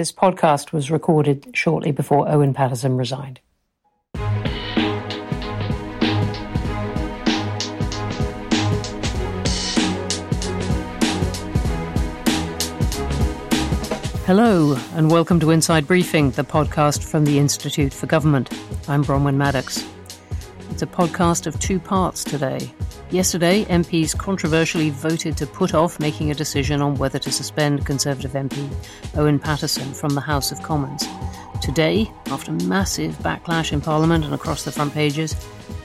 This podcast was recorded shortly before Owen Paterson resigned. Hello, and welcome to Inside Briefing, the podcast from the Institute for Government. I'm Bronwen Maddox. It's a podcast of two parts today. Yesterday, MPs controversially voted to put off making a decision on whether to suspend Conservative MP Owen Paterson from the House of Commons. Today, after massive backlash in Parliament and across the front pages,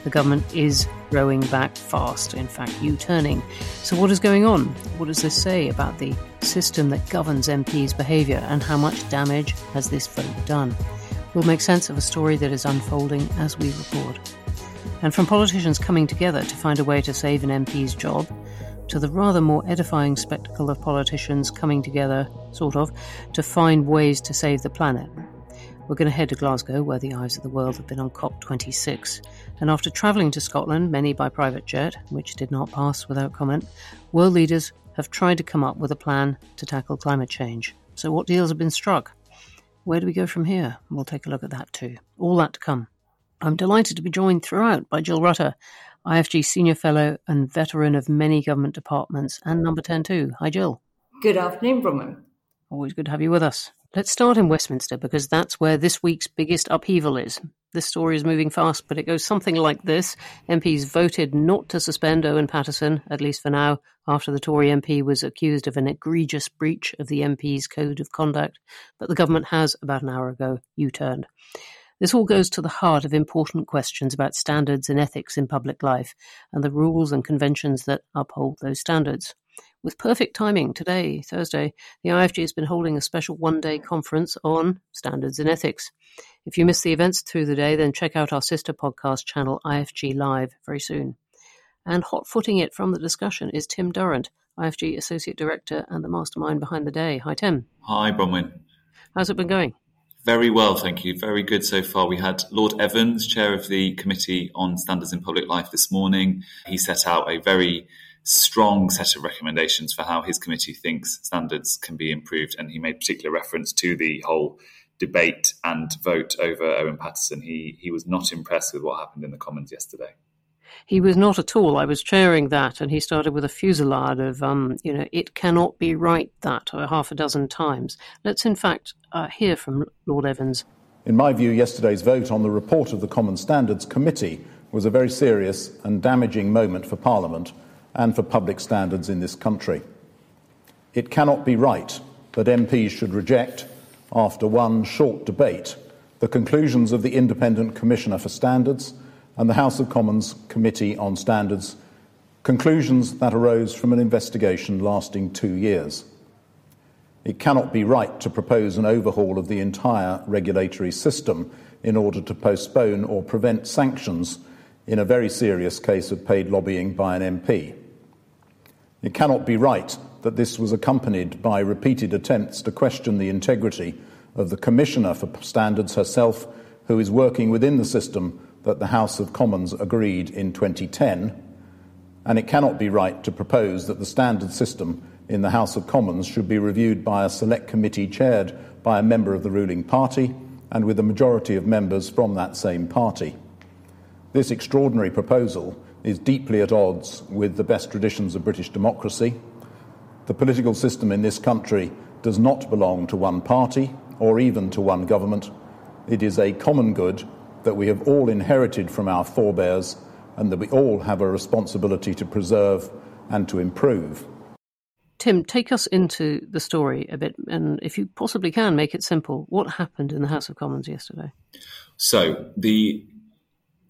the government is rowing back fast, in fact, U turning. So, what is going on? What does this say about the system that governs MPs' behaviour and how much damage has this vote done? We'll make sense of a story that is unfolding as we report and from politicians coming together to find a way to save an MP's job, to the rather more edifying spectacle of politicians coming together, sort of, to find ways to save the planet. We're going to head to Glasgow, where the eyes of the world have been on COP26. And after travelling to Scotland, many by private jet, which did not pass without comment, world leaders have tried to come up with a plan to tackle climate change. So, what deals have been struck? Where do we go from here? We'll take a look at that too. All that to come. I'm delighted to be joined throughout by Jill Rutter, IFG Senior Fellow and veteran of many government departments, and number 10 too. Hi, Jill. Good afternoon, Bronwen. Always good to have you with us. Let's start in Westminster because that's where this week's biggest upheaval is. This story is moving fast, but it goes something like this. MPs voted not to suspend Owen Paterson, at least for now, after the Tory MP was accused of an egregious breach of the MP's code of conduct. But the government has, about an hour ago, U turned. This all goes to the heart of important questions about standards and ethics in public life and the rules and conventions that uphold those standards. With perfect timing, today, Thursday, the IFG has been holding a special one day conference on standards and ethics. If you miss the events through the day, then check out our sister podcast channel, IFG Live, very soon. And hot footing it from the discussion is Tim Durrant, IFG Associate Director and the mastermind behind the day. Hi, Tim. Hi, Bronwen. How's it been going? Very well, thank you. Very good so far. We had Lord Evans, chair of the Committee on Standards in Public Life this morning. He set out a very strong set of recommendations for how his committee thinks standards can be improved. And he made particular reference to the whole debate and vote over Owen Paterson. He, he was not impressed with what happened in the Commons yesterday. He was not at all. I was chairing that, and he started with a fusillade of, um, you know, it cannot be right that, or half a dozen times. Let's, in fact, uh, hear from Lord Evans. In my view, yesterday's vote on the report of the Common Standards Committee was a very serious and damaging moment for Parliament and for public standards in this country. It cannot be right that MPs should reject, after one short debate, the conclusions of the Independent Commissioner for Standards and the House of Commons Committee on Standards, conclusions that arose from an investigation lasting two years. It cannot be right to propose an overhaul of the entire regulatory system in order to postpone or prevent sanctions in a very serious case of paid lobbying by an MP. It cannot be right that this was accompanied by repeated attempts to question the integrity of the Commissioner for Standards herself, who is working within the system that the House of Commons agreed in 2010, and it cannot be right to propose that the standard system in the House of Commons should be reviewed by a select committee chaired by a member of the ruling party and with a majority of members from that same party. This extraordinary proposal is deeply at odds with the best traditions of British democracy. The political system in this country does not belong to one party or even to one government. It is a common good that we have all inherited from our forebears and that we all have a responsibility to preserve and to improve. Tim, take us into the story a bit, and if you possibly can, make it simple. What happened in the House of Commons yesterday? So, the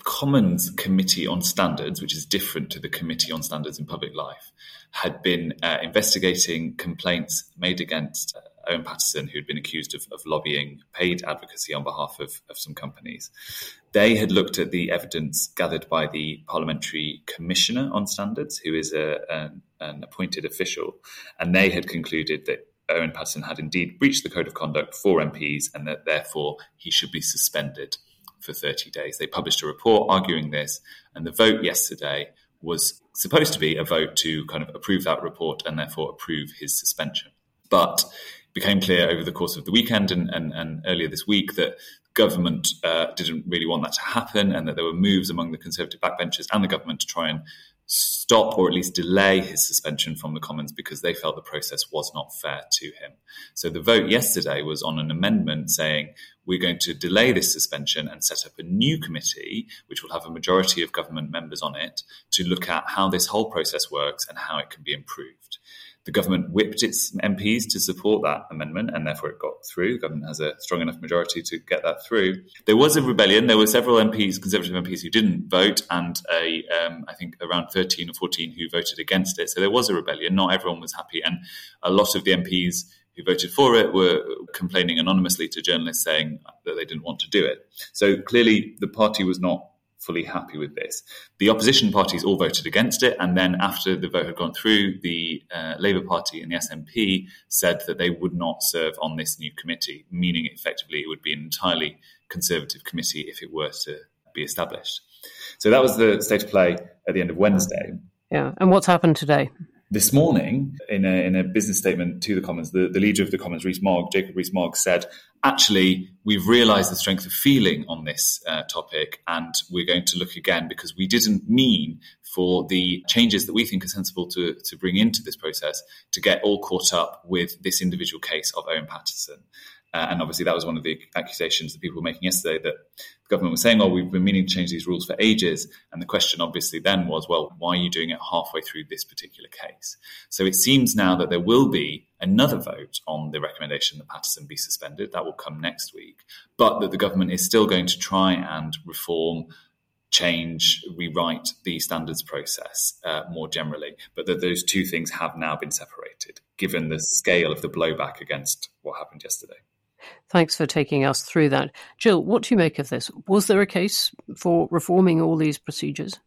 Commons Committee on Standards, which is different to the Committee on Standards in Public Life, had been uh, investigating complaints made against uh, Owen Paterson, who'd been accused of, of lobbying paid advocacy on behalf of, of, some companies. They had looked at the evidence gathered by the Parliamentary Commissioner on Standards, who is a, an, an appointed official, and they had concluded that Owen Paterson had indeed breached the code of conduct for MPs and that therefore he should be suspended for 30 days. They published a report arguing this, and the vote yesterday was supposed to be a vote to kind of approve that report and therefore approve his suspension. But became clear over the course of the weekend and, and, and earlier this week that government uh, didn't really want that to happen and that there were moves among the Conservative backbenchers and the government to try and stop or at least delay his suspension from the Commons because they felt the process was not fair to him. So the vote yesterday was on an amendment saying we're going to delay this suspension and set up a new committee, which will have a majority of government members on it, to look at how this whole process works and how it can be improved. The government whipped its MPs to support that amendment, and therefore it got through. The government has a strong enough majority to get that through. There was a rebellion. There were several MPs, Conservative MPs, who didn't vote, and a, um, I think around 13 or 14 who voted against it. So there was a rebellion. Not everyone was happy, and a lot of the MPs who voted for it were complaining anonymously to journalists saying that they didn't want to do it. So clearly, the party was not fully happy with this. The opposition parties all voted against it, and then after the vote had gone through, the uh, Labour Party and the SNP said that they would not serve on this new committee, meaning effectively it would be an entirely Conservative committee if it were to be established. So that was the state of play at the end of Wednesday. Yeah, and what's happened today? This morning, in a, in a business statement to the Commons, the, the leader of the Commons, Rees-Mogg, Jacob Rees-Mogg, said, actually, we've realised the strength of feeling on this uh, topic, and we're going to look again because we didn't mean for the changes that we think are sensible to, to bring into this process to get all caught up with this individual case of Owen Paterson. Uh, and obviously, that was one of the accusations that people were making yesterday that the government was saying, "Oh, we've been meaning to change these rules for ages." And the question, obviously, then was, "Well, why are you doing it halfway through this particular case?" So it seems now that there will be another vote on the recommendation that Paterson be suspended. That will come next week, but that the government is still going to try and reform change, rewrite the standards process uh, more generally, but that those two things have now been separated, given the scale of the blowback against what happened yesterday. Thanks for taking us through that. Jill, what do you make of this? Was there a case for reforming all these procedures?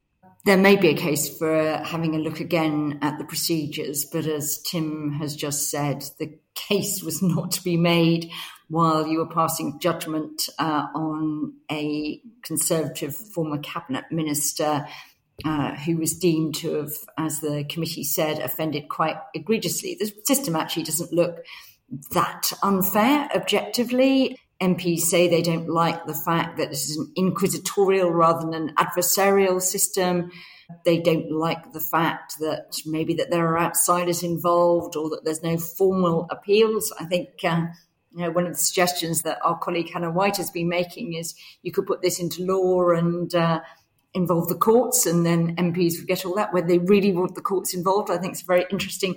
There may be a case for having a look again at the procedures, but as Tim has just said, the case was not to be made while you were passing judgment uh, on a Conservative former cabinet minister uh, who was deemed to have, as the committee said, offended quite egregiously. The system actually doesn't look that unfair objectively. MPs say they don't like the fact that this is an inquisitorial rather than an adversarial system. They don't like the fact that maybe that there are outsiders involved or that there's no formal appeals. I think uh, you know one of the suggestions that our colleague Hannah White has been making is you could put this into law and uh, involve the courts, and then MPs would get all that. Whether they really want the courts involved, I think it's a very interesting,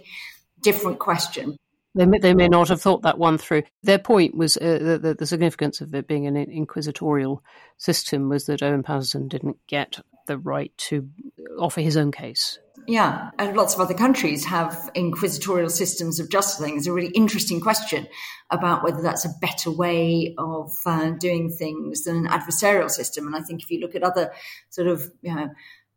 different question. They may, they may not have thought that one through. Their point was uh, the, the, significance of it being an inquisitorial system was that Owen Paterson didn't get the right to offer his own case. Yeah, and lots of other countries have inquisitorial systems of justice. It's a really interesting question about whether that's a better way of uh, doing things than an adversarial system. And I think if you look at other sort of you know,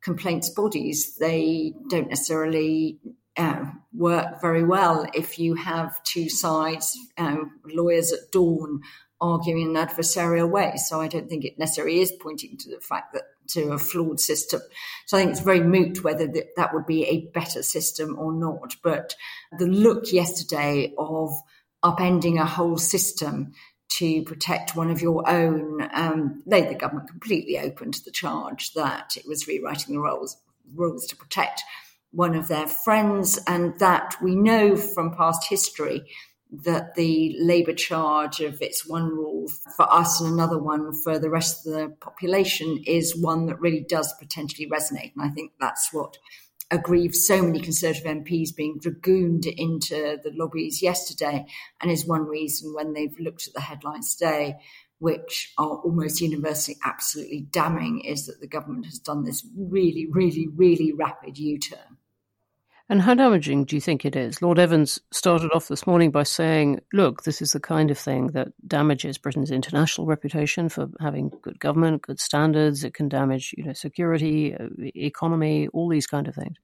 complaints bodies, they don't necessarily uh, work very well if you have two sides, um, lawyers at dawn arguing in an adversarial way. So I don't think it necessarily is pointing to the fact that to a flawed system. So I think it's very moot whether that, that would be a better system or not. But the look yesterday of upending a whole system to protect one of your own um, laid the government completely open to the charge that it was rewriting the rules, rules to protect one of their friends, and that we know from past history that the Labour charge of it's one rule for us and another one for the rest of the population is one that really does potentially resonate. And I think that's what aggrieves so many Conservative MPs being dragooned into the lobbies yesterday, and is one reason when they've looked at the headlines today, which are almost universally absolutely damning, is that the government has done this really, really, really rapid U turn. And how damaging do you think it is? Lord Evans started off this morning by saying, look, this is the kind of thing that damages Britain's international reputation for having good government, good standards. It can damage, you know, security, uh, economy, all these kind of things.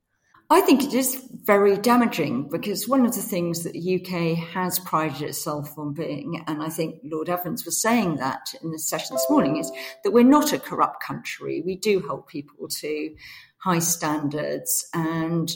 I think it is very damaging because one of the things that the UK has prided itself on being, and I think Lord Evans was saying that in the session this morning, is that we're not a corrupt country. We do hold people to high standards and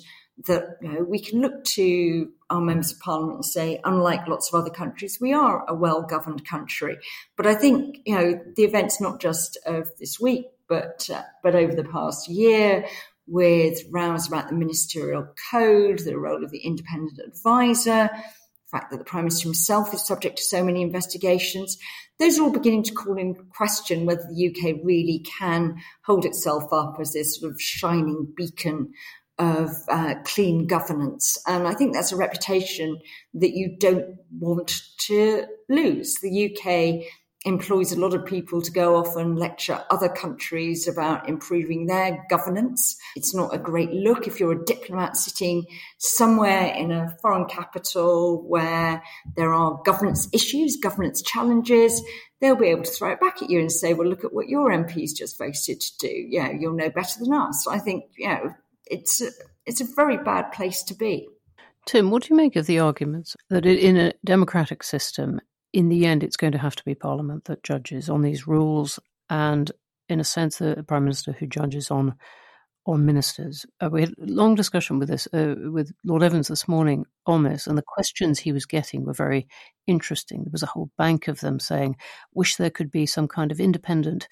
that you know, we can look to our members of parliament and say, unlike lots of other countries, we are a well governed country. But I think you know the events not just of this week, but uh, but over the past year, with rows about the ministerial code, the role of the independent advisor, the fact that the prime minister himself is subject to so many investigations, those are all beginning to call in question whether the UK really can hold itself up as this sort of shining beacon of uh, clean governance. And I think that's a reputation that you don't want to lose. The UK employs a lot of people to go off and lecture other countries about improving their governance. It's not a great look if you're a diplomat sitting somewhere in a foreign capital where there are governance issues, governance challenges. They'll be able to throw it back at you and say, well, look at what your MPs just voted to do. Yeah, you'll know better than us. I think, you know, it's a, it's a very bad place to be. Tim, what do you make of the arguments that in a democratic system, in the end, it's going to have to be Parliament that judges on these rules, and in a sense, the Prime Minister who judges on on ministers. Uh, we had a long discussion with this uh, with Lord Evans this morning on this, and the questions he was getting were very interesting. There was a whole bank of them saying, "Wish there could be some kind of independent."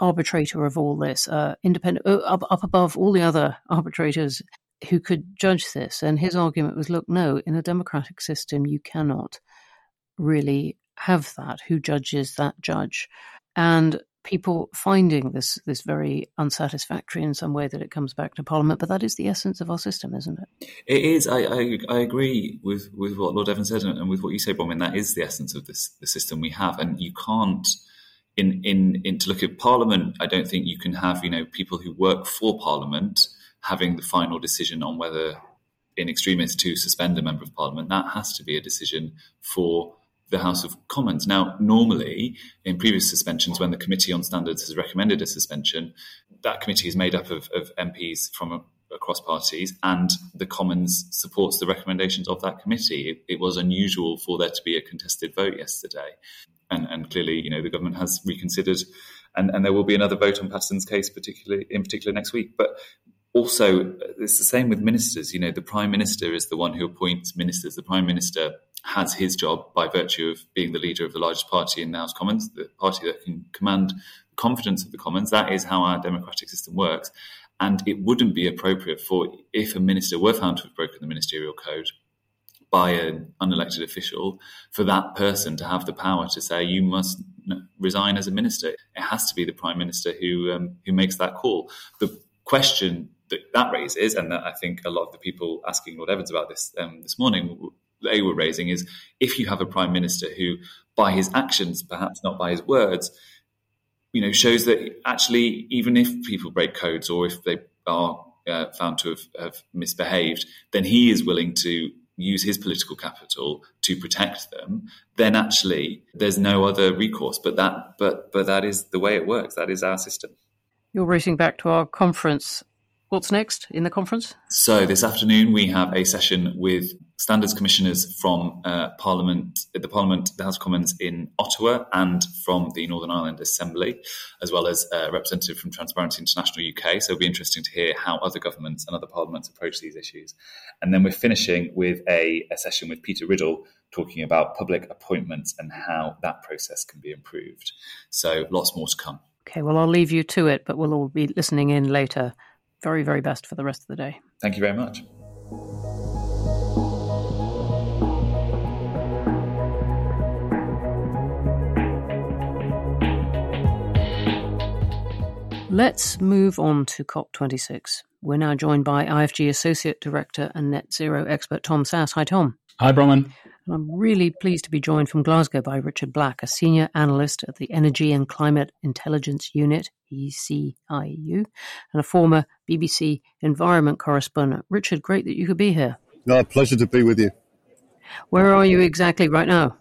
Arbitrator of all this, uh, independent, uh, up, up above all the other arbitrators who could judge this. And his argument was look, no, in a democratic system, you cannot really have that. Who judges that judge? And people finding this this very unsatisfactory in some way that it comes back to Parliament. But that is the essence of our system, isn't it? It is. I I, I agree with, with what Lord Evans said and with what you say, Bronwen. That is the essence of this the system we have, and you can't. In, in in to look at Parliament, I don't think you can have you know people who work for Parliament having the final decision on whether in extremis to suspend a member of Parliament. That has to be a decision for the House of Commons. Now, normally, in previous suspensions, when the Committee on Standards has recommended a suspension, that committee is made up of, of MPs from a, across parties, and the Commons supports the recommendations of that committee. It, it, was unusual for there to be a contested vote yesterday, and, and clearly, you know, the government has reconsidered, and, and there will be another vote on Paterson's case, particularly in particular next week. But also, it's the same with ministers. You know, the prime minister is the one who appoints ministers. The prime minister has his job by virtue of being the leader of the largest party in the House Commons, the party that can command confidence of the Commons. That is how our democratic system works. And it wouldn't be appropriate for, if a minister were found to have broken the ministerial code by an unelected official, for that person to have the power to say, you must resign as a minister. It has to be the prime minister who, um, who makes that call. The question that that raises, and that I think a lot of the people asking Lord Evans about this um, this morning they were raising is if you have a prime minister who, by his actions, perhaps not by his words, you know, shows that actually, even if people break codes or if they are uh, found to have, have misbehaved, then he is willing to use his political capital to protect them, then actually there's no other recourse. But that, but but that is the way it works. That is our system. You're racing back to our conference What's next in the conference? So, this afternoon we have a session with standards commissioners from uh, Parliament, the Parliament, the House of Commons in Ottawa, and from the Northern Ireland Assembly, as well as a representative from Transparency International UK. So, it'll be interesting to hear how other governments and other parliaments approach these issues. And then we're finishing with a, a session with Peter Riddell talking about public appointments and how that process can be improved. So, lots more to come. Okay, well, I'll leave you to it, but we'll all be listening in later very, very best for the rest of the day. Thank you very much. Let's move on to COP26. We're now joined by IFG Associate Director and Net Zero expert Tom Sasse. Hi, Tom. Hi, Bronwen. And I'm really pleased to be joined from Glasgow by Richard Black, a senior analyst at the Energy and Climate Intelligence Unit, ECIU, and a former BBC environment correspondent. Richard, great that you could be here. No, pleasure to be with you. Where are you exactly right now?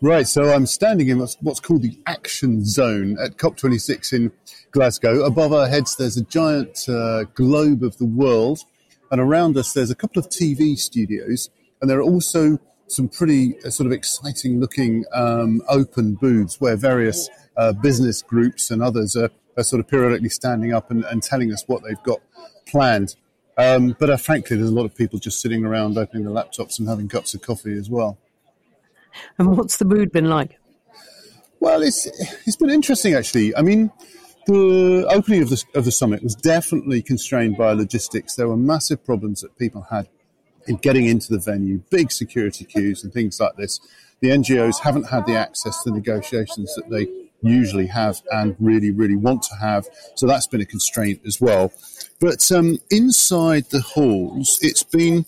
Right, so I'm standing in what's, what's called the Action Zone at COP26 in Glasgow. Above our heads, there's a giant uh, globe of the world, and around us, there's a couple of TV studios, and there are also some pretty uh, sort of exciting looking um, open booths where various uh, business groups and others are, are, sort of periodically standing up and, and, telling us what they've got planned. Um, but uh, frankly, there's a lot of people just sitting around opening their laptops and having cups of coffee as well. And what's the mood been like? Well, it's it's been interesting actually. I mean, the opening of the of the summit was definitely constrained by logistics. There were massive problems that people had in getting into the venue, big security queues and things like this. The NGOs haven't had the access to negotiations that they usually have and really, really want to have. So that's been a constraint as well. But um, inside the halls, it's been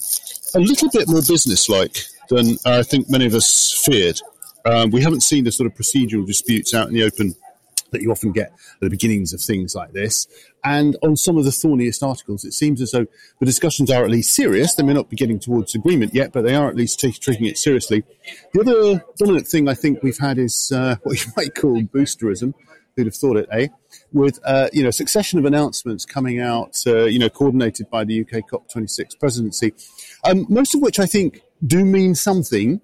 a little bit more businesslike than I think many of us feared. Um, we haven't seen the sort of procedural disputes out in the open that you often get at the beginnings of things like this. And on some of the thorniest articles, it seems as though the discussions are at least serious. They may not be getting towards agreement yet, but they are at least t- it seriously. The other dominant thing I think we've had is uh, what you might call boosterism. Who'd have thought it, eh? With uh, you know, succession of announcements coming out, uh, you know, coordinated by the UK COP26 presidency, um, most of which I think do mean something,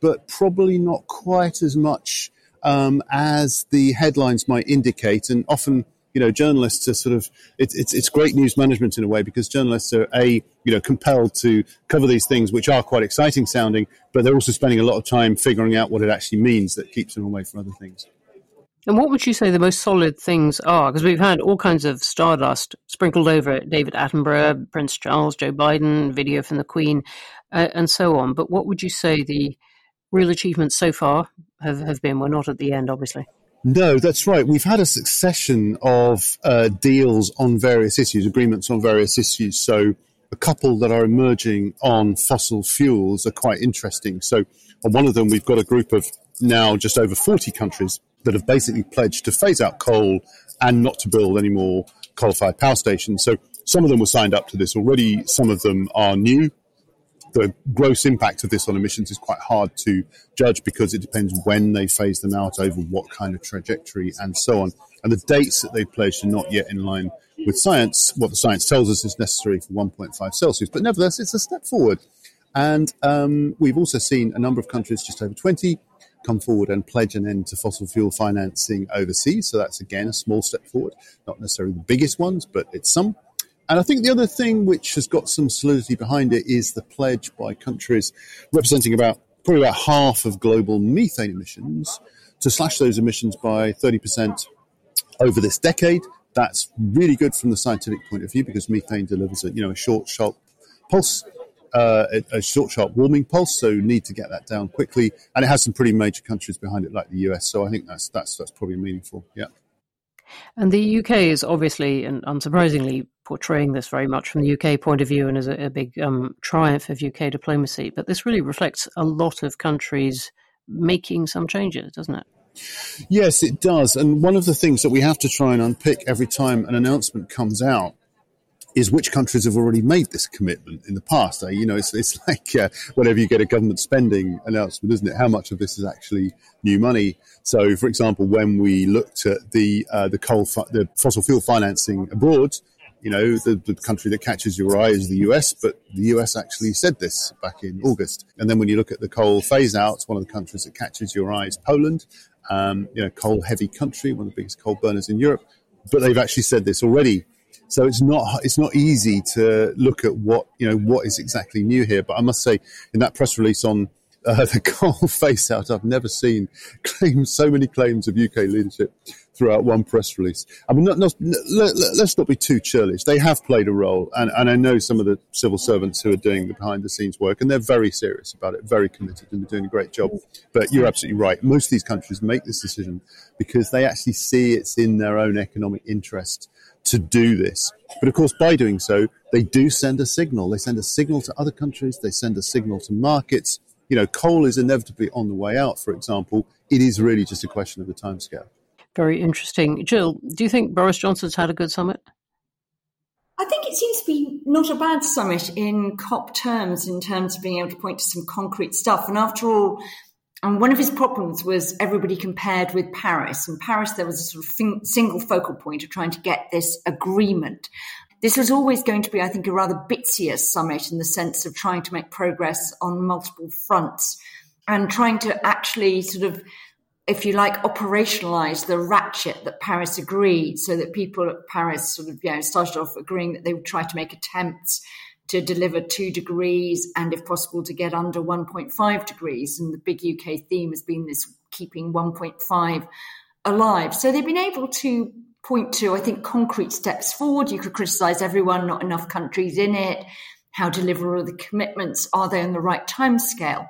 but probably not quite as much um, as the headlines might indicate. And often, you know, journalists are sort of it, it's it's great news management in a way because journalists are a you know compelled to cover these things which are quite exciting sounding, but they're also spending a lot of time figuring out what it actually means that keeps them away from other things. And what would you say the most solid things are? Because we've had all kinds of stardust sprinkled over David Attenborough, Prince Charles, Joe Biden, video from the Queen, uh, and so on. But what would you say the real achievements so far have, have been. We're not at the end, obviously. No, that's right. We've had a succession of uh, deals on various issues, agreements on various issues. So a couple that are emerging on fossil fuels are quite interesting. So on one of them, we've got a group of now just over 40 countries that have basically pledged to phase out coal and not to build any more coal-fired power stations. So some of them were signed up to this already. Some of them are new the gross impact of this on emissions is quite hard to judge because it depends when they phase them out over what kind of trajectory and so on. And the dates that they pledged are not yet in line with science. What the science tells us is necessary for 1.5 Celsius, but nevertheless, it's a step forward. And um, we've also seen a number of countries, just over 20, come forward and pledge an end to fossil fuel financing overseas. So that's again a small step forward, not necessarily the biggest ones, but it's some. And I think the other thing which has got some solidity behind it is the pledge by countries representing about probably about half of global methane emissions to slash those emissions by 30% over this decade. That's really good from the scientific point of view because methane delivers a you know a short sharp pulse, uh, a, a, short sharp warming pulse. So need to get that down quickly, and it has some pretty major countries behind it like the US. So I think that's that's that's probably meaningful. Yeah. And the UK is obviously and unsurprisingly portraying this very much from the UK point of view and as a, a big um, triumph of UK diplomacy. But this really reflects a lot of countries making some changes, doesn't it? Yes, it does. And one of the things that we have to try and unpick every time an announcement comes out is which countries have already made this commitment in the past. Uh, you know, it's, it's like uh, whenever you get a government spending announcement, isn't it? How much of this is actually new money? So, for example, when we looked at the uh, the coal the fossil fuel financing abroad, you know, the, the country that catches your eye is the US, but the US actually said this back in August. And then when you look at the coal phase out, one of the countries that catches your eye is Poland. Um, you know, coal heavy country, one of the biggest coal burners in Europe. But they've actually said this already so it's not it's not easy to look at what you know what is exactly new here. But I must say, in that press release on uh, the coal face out, I've never seen claims so many claims of UK leadership throughout one press release. I mean, not, not, let, us not be too churlish. They have played a role, and, and I know some of the civil servants who are doing the behind the scenes work, and they're very serious about it, very committed, and they're doing a great job. But you're absolutely right. Most of these countries make this decision because they actually see it's in their own economic interest to do this. But of course, by doing so, they do send a signal. They send a signal to other countries. They send a signal to markets. You know, coal is inevitably on the way out, for example. It is really just a question of the timescale. Very interesting. Jill, do you think Boris Johnson's had a good summit? I think it seems to be not a bad summit in COP terms, in terms of being able to point to some concrete stuff. And after all, and one of his problems was everybody compared with Paris. In Paris, there was a sort of single focal point of trying to get this agreement. This was always going to be, I think, a rather bitsier summit in the sense of trying to make progress on multiple fronts and trying to actually sort of if you like, operationalize the ratchet that Paris agreed, so that people at Paris sort of, you know, started off agreeing that they would try to make attempts to deliver two degrees and, if possible, to get under 1.5 degrees. And the big UK theme has been this keeping 1.5 alive. So they've been able to point to, I think, concrete steps forward. You could criticize everyone, not enough countries in it. How deliverable the commitments? Are they on the right time scale?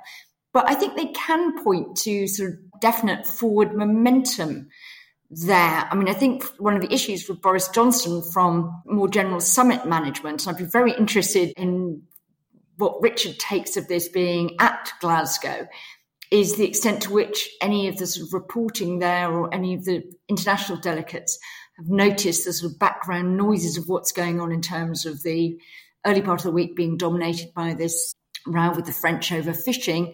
But I think they can point to sort of definite forward momentum there. I mean, I think one of the issues with Boris Johnson from more general summit management, and I'd be very interested in what Richard takes of this being at Glasgow, is the extent to which any of the sort of reporting there or any of the international delegates have noticed the sort of background noises of what's going on in terms of the early part of the week being dominated by this row with the French over fishing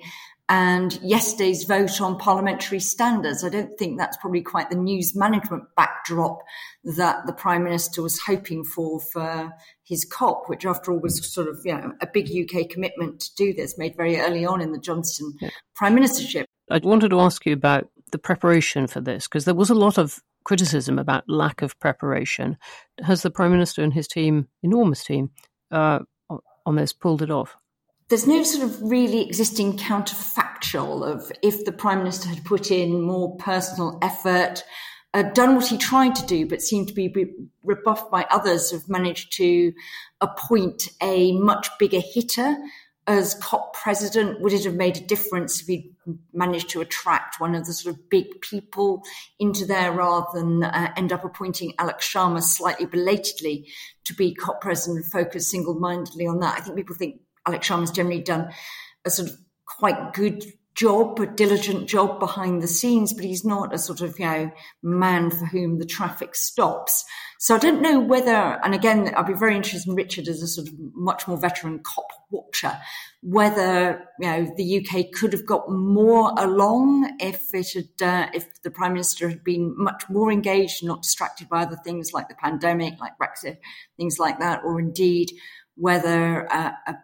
and yesterday's vote on parliamentary standards. I don't think that's probably quite the news management backdrop that the Prime Minister was hoping for for his COP, which after all was sort of you know, a big UK commitment to do this, made very early on in the Johnson yeah. Prime Ministership. I wanted to ask you about the preparation for this, because there was a lot of criticism about lack of preparation. Has the Prime Minister and his team, enormous team, uh, on this, pulled it off? There's no sort of really existing counterfactual of if the prime minister had put in more personal effort, uh, done what he tried to do, but seemed to be rebuffed by others who've managed to appoint a much bigger hitter as COP president? Would it have made a difference if he managed to attract one of the sort of big people into there rather than uh, end up appointing Alok Sharma slightly belatedly to be COP president and focus single mindedly on that? I think people think Alok Sharma's generally done a sort of quite good job, a diligent job behind the scenes, but he's not a sort of, you know, man for whom the traffic stops. So I don't know whether, and again, I'd be very interested in Richard as a sort of much more veteran COP watcher, whether, you know, the UK could have got more along if it had, uh, if the Prime Minister had been much more engaged, not distracted by other things like the pandemic, like Brexit, things like that, or indeed whether uh, a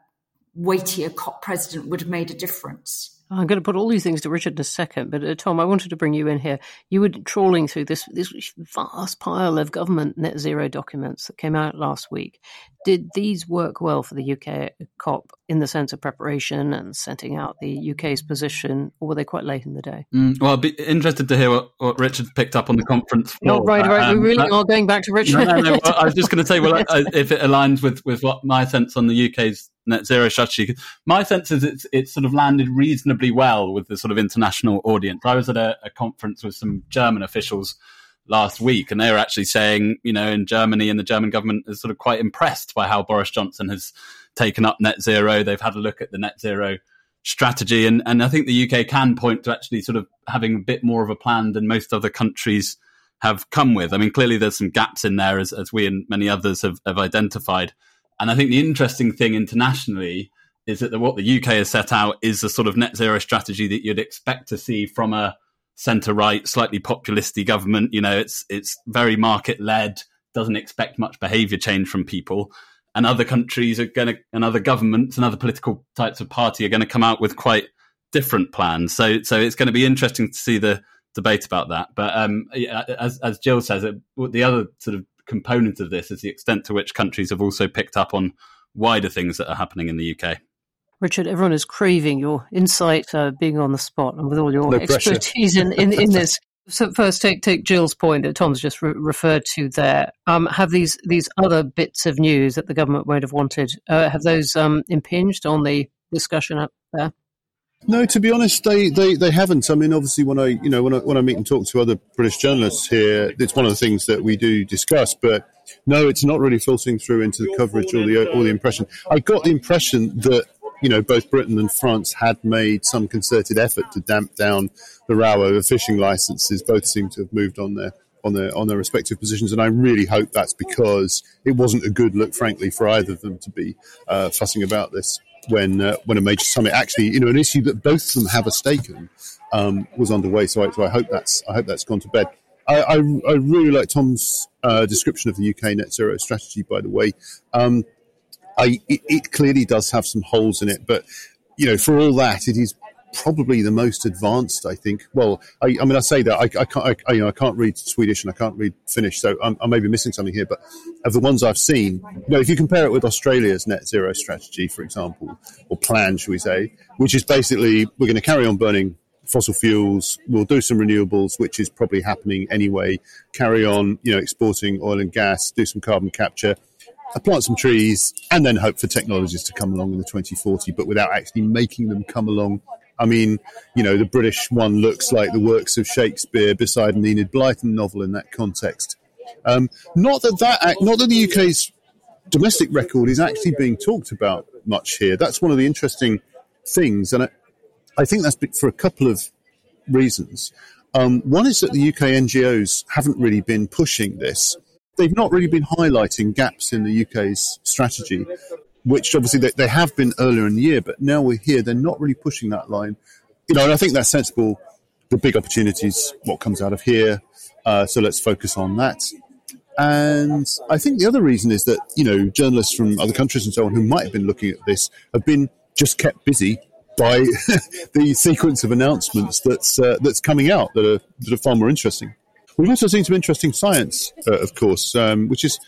weightier COP president would have made a difference. I'm going to put all these things to Richard in a second, but uh, Tom, I wanted to bring you in here. You were trawling through this this vast pile of government net zero documents that came out last week. Did these work well for the UK COP in the sense of preparation and setting out the UK's position, or were they quite late in the day? Mm, well, I'd be interested to hear what, what Richard picked up on the conference floor. Not right, right. Um, we really uh, are going back to Richard. No, no, no, well, I was just going to say, well, if it aligns with, with what my sense on the UK's net zero strategy. My sense is it's it's sort of landed reasonably well with the sort of international audience. I was at a, a conference with some German officials last week, and they were actually saying, you know, in Germany and the German government is sort of quite impressed by how Boris Johnson has taken up net zero. They've had a look at the net zero strategy, and and I think the UK can point to actually sort of having a bit more of a plan than most other countries have come with. I mean, clearly there's some gaps in there, as, as we and many others have, have identified. And I think the interesting thing internationally is that the, what the UK has set out is a sort of net zero strategy that you'd expect to see from a centre right, slightly populisty government. You know, it's it's very market led, doesn't expect much behaviour change from people. And other countries are going to, and other governments and other political types of party are going to come out with quite different plans. So, so it's going to be interesting to see the debate about that. But um, as, as Jill says, it, the other sort of component of this is the extent to which countries have also picked up on wider things that are happening in the UK. Richard, everyone is craving your insight, uh, being on the spot, and with all your no expertise in, in, in this. So first, take take Jill's point that Tom's just re- referred to there. Um, have these these other bits of news that the government won't have wanted? Uh, have those um, impinged on the discussion up there? No, to be honest, they, they, they haven't. I mean, obviously, when I you know when I when I meet and talk to other British journalists here, it's one of the things that we do discuss. But no, it's not really filtering through into the coverage or the or the impression. I got the impression that you know both Britain and France had made some concerted effort to damp down the row over fishing licenses. Both seem to have moved on their on their on their respective positions, and I really hope that's because it wasn't a good look, frankly, for either of them to be uh, fussing about this when uh, when a major summit actually, you know, an issue that both of them have a stake in um, was underway. So I, so I hope that's I hope that's gone to bed. I, I, I really like Tom's uh, description of the UK net zero strategy. By the way, um, I, it, it, clearly does have some holes in it, but you know, for all that, it is probably the most advanced. I think. Well, I, I mean, I say that I, I can't. I, you know, I can't read Swedish and I can't read Finnish, so I'm, I may be missing something here. But of the ones I've seen, you know, if you compare it with Australia's net zero strategy, for example, or plan, should we say, which is basically we're going to carry on burning fossil fuels. We'll do some renewables, which is probably happening anyway. Carry on, you know, exporting oil and gas. Do some carbon capture plant some trees, and then hope for technologies to come along in the 2040, but without actually making them come along I mean, you know, the British one looks like the works of Shakespeare beside an Enid Blyton novel in that context. Um, not that that, not that the UK's domestic record is actually being talked about much here. That's one of the interesting things, and I, I think that's for a couple of reasons. Um, one is that the UK NGOs haven't really been pushing this. They've not really been highlighting gaps in the UK's strategy which obviously they, they have been earlier in the year, but now we're here. They're not really pushing that line. You know, and I think that's sensible. The big opportunities, what comes out of here. Uh, so let's focus on that. And I think the other reason is that, you know, journalists from other countries and so on who might have been looking at this have been just kept busy by the sequence of announcements that's, uh, that's coming out that are, that are far more interesting. We've also seen some interesting science, uh, of course, um, which is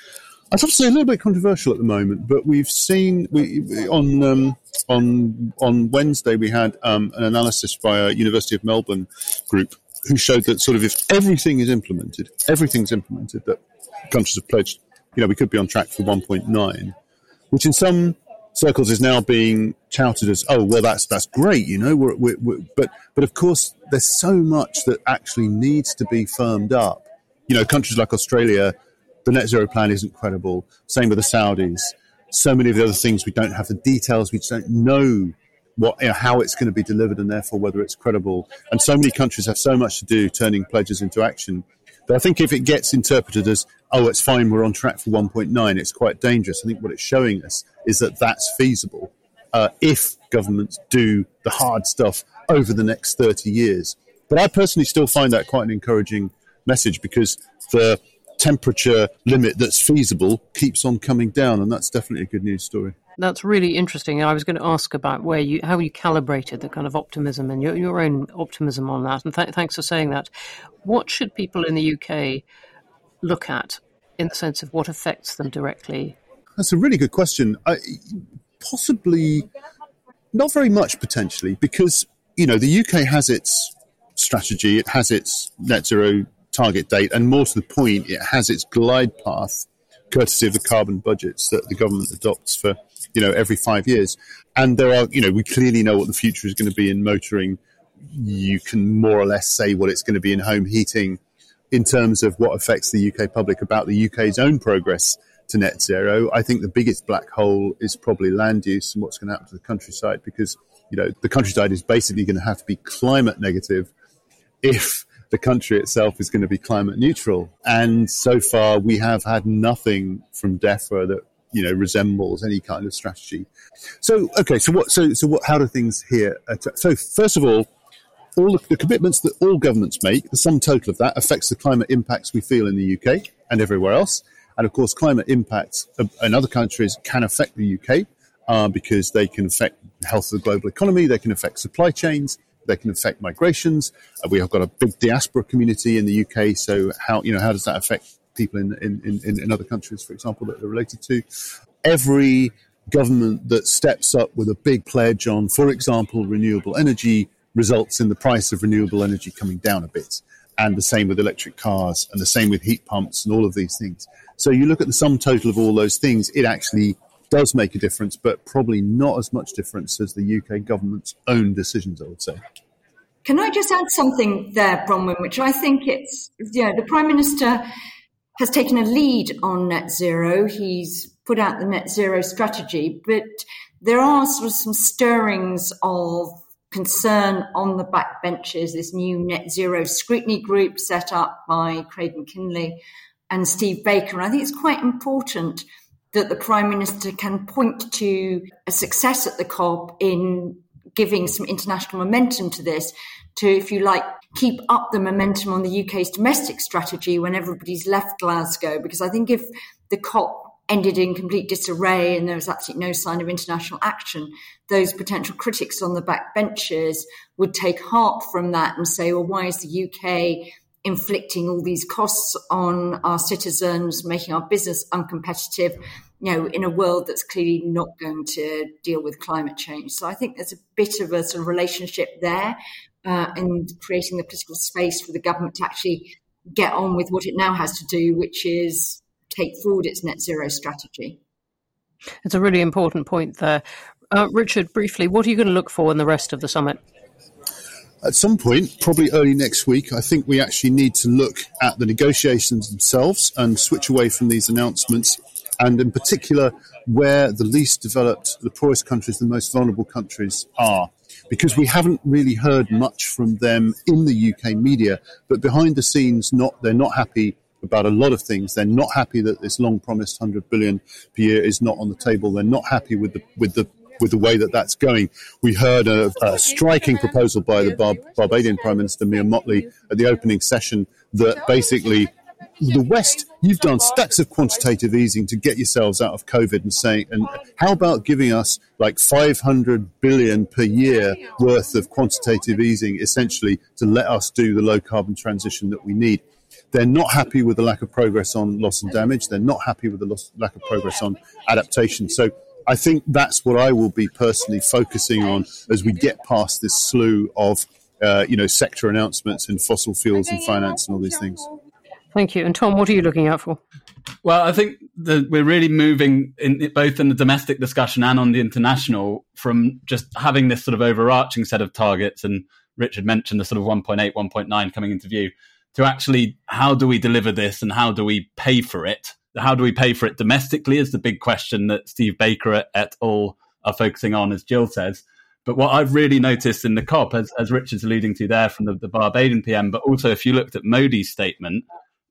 I'd have to say a little bit controversial at the moment, but we've seen we, on um, on on Wednesday we had um, an analysis by a University of Melbourne group who showed that sort of if everything is implemented, everything's implemented that countries have pledged, you know, we could be on track for 1.9, which in some circles is now being touted as, oh, well, that's that's great, you know, we're, we're, we're, but but of course there's so much that actually needs to be firmed up. You know, countries like Australia the net zero plan isn't credible. Same with the Saudis. So many of the other things we don't have the details. We just don't know what you know, how it's going to be delivered and therefore whether it's credible. And so many countries have so much to do turning pledges into action. But I think if it gets interpreted as oh it's fine we're on track for 1.9 it's quite dangerous. I think what it's showing us is that that's feasible uh, if governments do the hard stuff over the next 30 years. But I personally still find that quite an encouraging message because the temperature limit that's feasible keeps on coming down, and that's definitely a good news story. That's really interesting. I was going to ask about where you how you calibrated the kind of optimism and your, your own optimism on that. And th- thanks for saying that. What should people in the UK look at in the sense of what affects them directly? That's a really good question. I, possibly not very much potentially because you know the UK has its strategy, it has its net zero target date, and more to the point, it has its glide path, courtesy of the carbon budgets that the government adopts for you know every five years. And there are, you know, we clearly know what the future is going to be in motoring. You can more or less say what it's going to be in home heating in terms of what affects the UK public about the UK's own progress to net zero. I think the biggest black hole is probably land use and what's going to happen to the countryside because, you know, the countryside is basically going to have to be climate negative if the country itself is going to be climate neutral. And so far, we have had nothing from DEFRA that you know resembles any kind of strategy. So okay, so what? So so what? How do things here? So first of all, all the, the commitments that all governments make, the sum total of that affects the climate impacts we feel in the UK and everywhere else. And of course, climate impacts in other countries can affect the UK uh, because they can affect the health of the global economy, they can affect supply chains, they can affect migrations. Uh, we have got a big diaspora community in the UK, so how you know how does that affect people in in, in, in other countries, for example, that they're related to? Every government that steps up with a big pledge on, for example, renewable energy results in the price of renewable energy coming down a bit. And the same with electric cars and the same with heat pumps and all of these things. So you look at the sum total of all those things, it actually does make a difference, but probably not as much difference as the UK government's own decisions, I would say. Can I just add something there, Bronwen, which I think it's, know, the Prime Minister has taken a lead on net zero. He's put out the net zero strategy, but there are sort of some stirrings of concern on the backbenches. This new net zero scrutiny group set up by Craig Mackinlay and Steve Baker. And I think it's quite important that the Prime Minister can point to a success at the COP in giving some international momentum to this, to, if you like, keep up the momentum on the UK's domestic strategy when everybody's left Glasgow. Because I think if the COP ended in complete disarray and there was absolutely no sign of international action, those potential critics on the back benches would take heart from that and say, well, why is the UK inflicting all these costs on our citizens, making our business uncompetitive, you know, in a world that's clearly not going to deal with climate change. So I think there's a bit of a sort of relationship there uh, in creating the political space for the government to actually get on with what it now has to do, which is take forward its net zero strategy. It's a really important point there. Uh, Richard, briefly, what are you going to look for in the rest of the summit? At some point, probably early next week, I think we actually need to look at the negotiations themselves and switch away from these announcements, and in particular, where the least developed, the poorest countries, the most vulnerable countries are. Because we haven't really heard much from them in the UK media, but behind the scenes, not they're not happy about a lot of things. They're not happy that this long promised 100 billion per year is not on the table. They're not happy with the with the with the way that that's going. We heard a, a striking proposal by the Bar- Barbadian Prime Minister Mia Mottley at the opening session that basically the West, you've done stacks of quantitative easing to get yourselves out of COVID and saying, and how about giving us like 500 billion per year worth of quantitative easing essentially to let us do the low carbon transition that we need? They're not happy with the lack of progress on loss and damage. They're not happy with the loss, lack of progress on adaptation. So I think that's what I will be personally focusing on as we get past this slew of, uh, you know, sector announcements in fossil fuels and finance and all these things. Thank you. And Tom, what are you looking out for? Well, I think that we're really moving in both in the domestic discussion and on the international from just having this sort of overarching set of targets. And Richard mentioned the sort of 1.8, 1.9 coming into view to actually how do we deliver this and how do we pay for it? How do we pay for it domestically is the big question that Steve Baker et al. are focusing on, as Jill says. But what I've really noticed in the COP, as, as Richard's alluding to there from the, the Barbadian PM, but also if you looked at Modi's statement,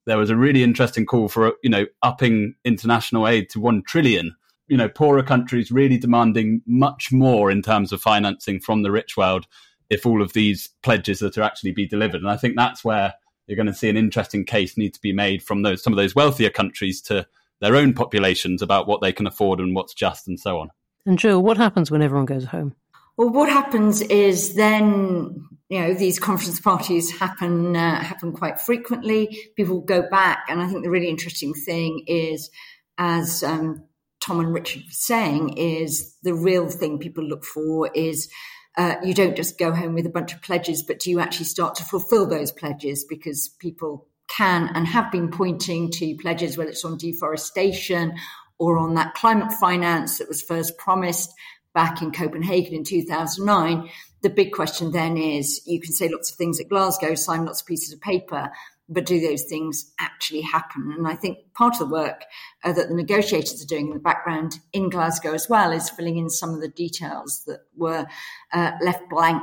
there was a really interesting call for, you know, upping international aid to 1 trillion. You know, poorer countries really demanding much more in terms of financing from the rich world if all of these pledges are to actually be delivered. And I think that's where you're going to see an interesting case need to be made from those some of those wealthier countries to their own populations about what they can afford and what's just and so on. And Jill, what happens when everyone goes home? Well, what happens is then you know these conference parties happen uh, happen quite frequently. People go back, and I think the really interesting thing is, as um, Tom and Richard were saying, is the real thing people look for is uh, you don't just go home with a bunch of pledges, but do you actually start to fulfill those pledges? Because people can and have been pointing to pledges, whether it's on deforestation or on that climate finance that was first promised back in Copenhagen in 2009. The big question then is you can say lots of things at Glasgow, sign lots of pieces of paper, but do those things actually happen? And I think part of the work uh, that the negotiators are doing in the background in Glasgow as well is filling in some of the details that were uh, left blank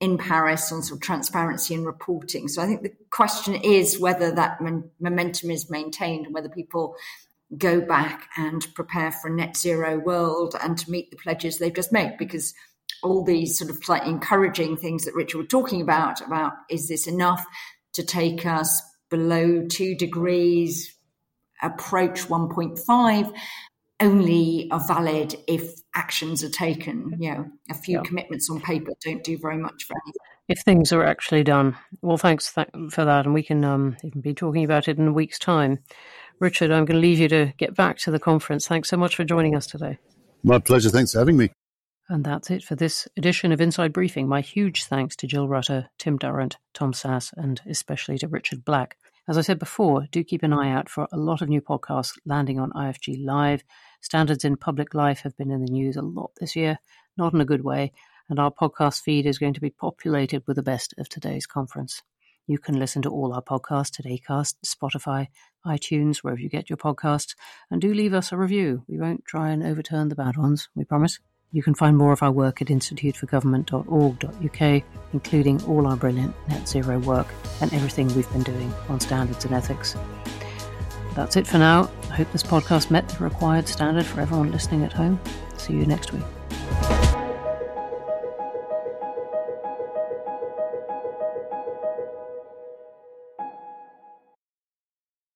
in Paris on sort of transparency and reporting. So I think the question is whether that momentum is maintained and whether people go back and prepare for a net zero world and to meet the pledges they've just made because all these sort of slightly encouraging things that Richard was talking about, about is this enough? To take us below two degrees, approach 1.5, only are valid if actions are taken. You know, a few yeah. commitments on paper don't do very much for anything. If things are actually done. Well, thanks th- for that. And we can um, even be talking about it in a week's time. Richard, I'm going to leave you to get back to the conference. Thanks so much for joining us today. My pleasure. Thanks for having me. And that's it for this edition of Inside Briefing. My huge thanks to Jill Rutter, Tim Durrant, Tom Sasse, and especially to Richard Black. As I said before, do keep an eye out for a lot of new podcasts landing on IFG Live. Standards in public life have been in the news a lot this year, not in a good way, and our podcast feed is going to be populated with the best of today's conference. You can listen to all our podcasts at Acast, Spotify, iTunes, wherever you get your podcasts, and do leave us a review. We won't try and overturn the bad ones, we promise. You can find more of our work at instituteforgovernment.org.uk, including all our brilliant net zero work and everything we've been doing on standards and ethics. That's it for now. I hope this podcast met the required standard for everyone listening at home. See you next week.